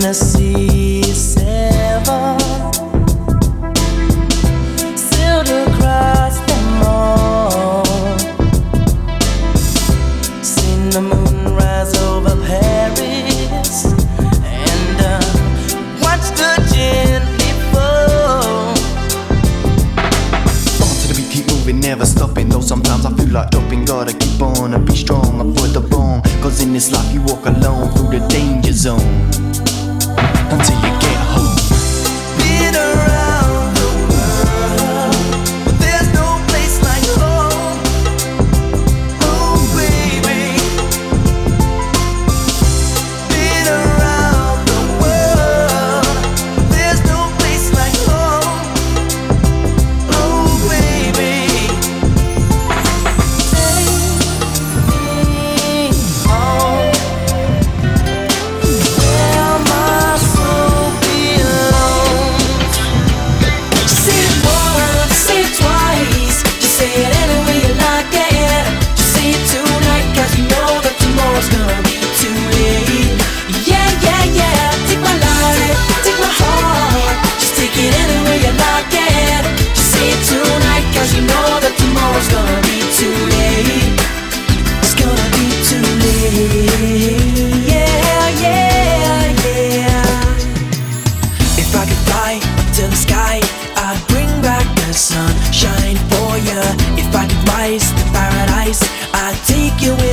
the sea. You. I take you.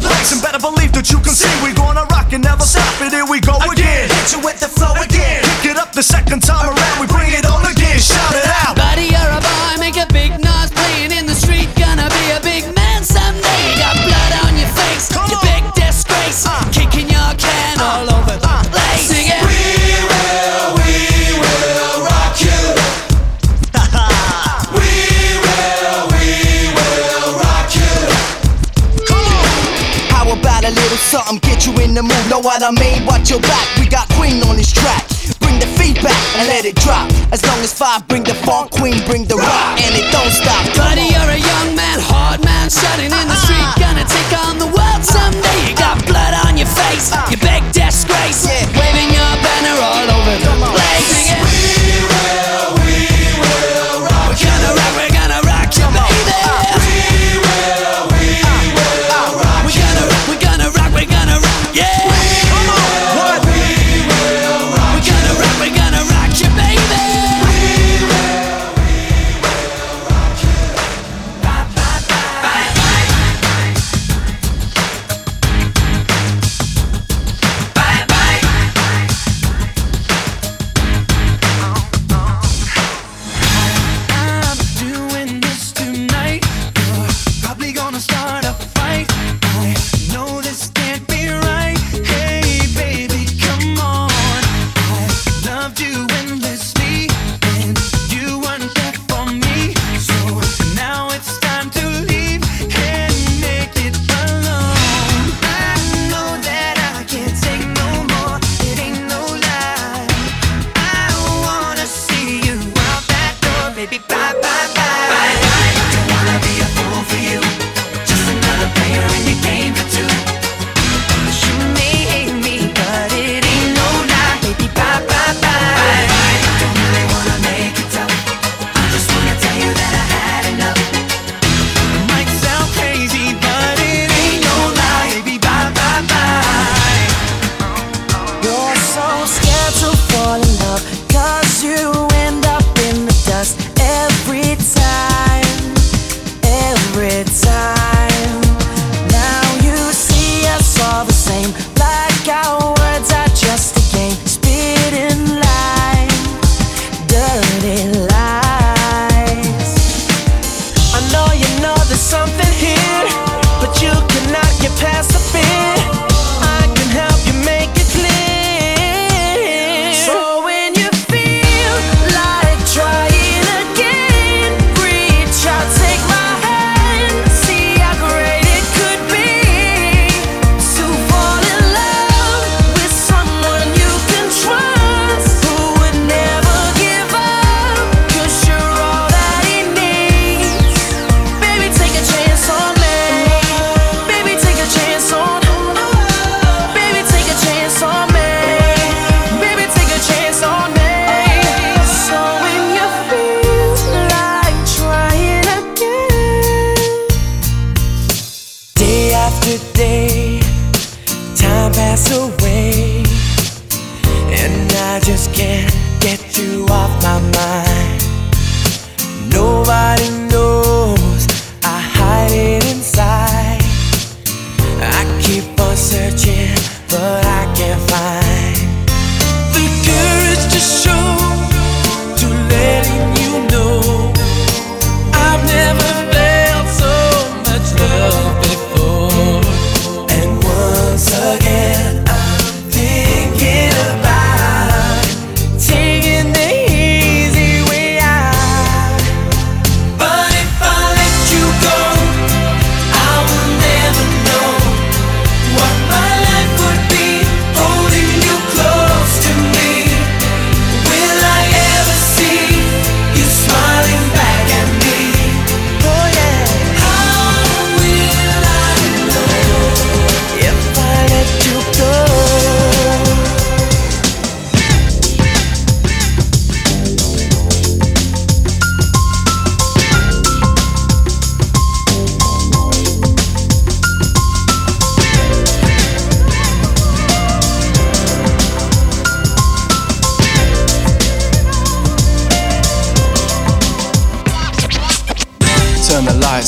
the place, and better believe that you can see we gonna rock and never stop it. Here we go again. again. Hit you with the flow again. Pick it up the second time. around. main, watch your back. We got Queen on this track. Bring the feedback and let it drop. As long as five, bring the funk, Queen, bring the rock, and it don't stop. Buddy, you're a young man, hard man, shouting in the street. Uh-huh. Gonna take on the world someday. You got blood on your face. Uh-huh.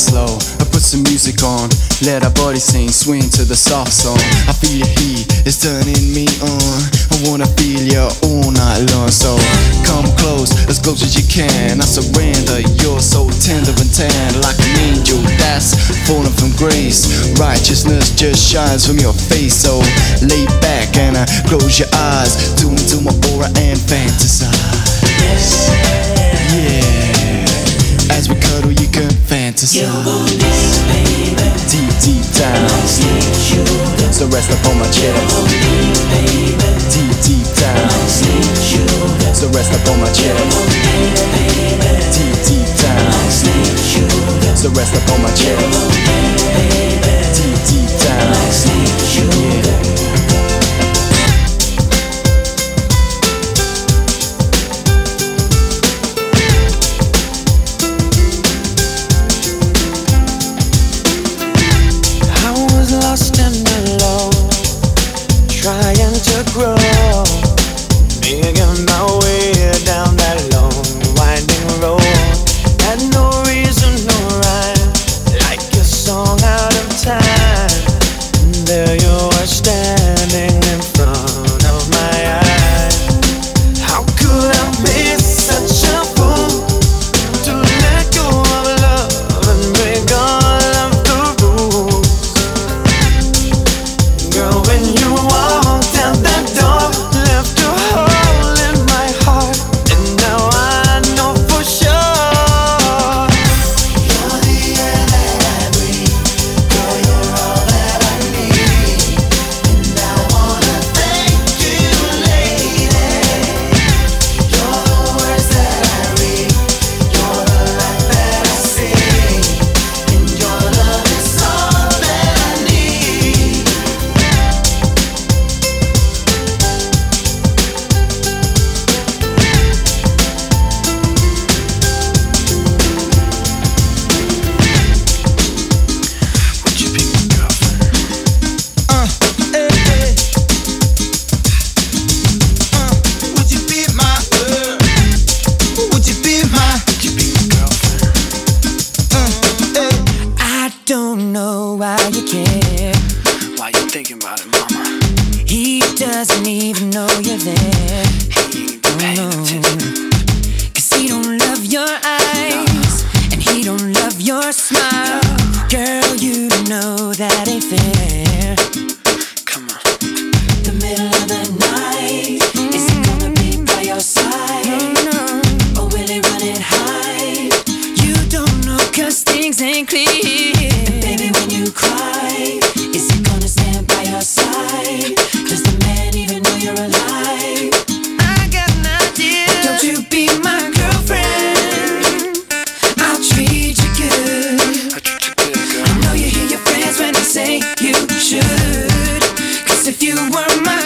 slow. I put some music on, let our body sing, swing to the soft song. I feel your heat, it's turning me on. I wanna feel you all night long. So come close, as close as you can. I surrender, you're so tender and tan, like an angel that's fallen from grace. Righteousness just shines from your face. So lay back and I close your eyes, tune to my aura and fantasize. Yeah, as we cuddle, you can. Deep, deep down. So rest up on my chest. Deep, deep down. So rest up on my chest. Deep, deep down. So rest up on my chest. Deep, deep down. Yeah. integral, digging my way. Girl, you know that ain't fair. should. Cause if you were my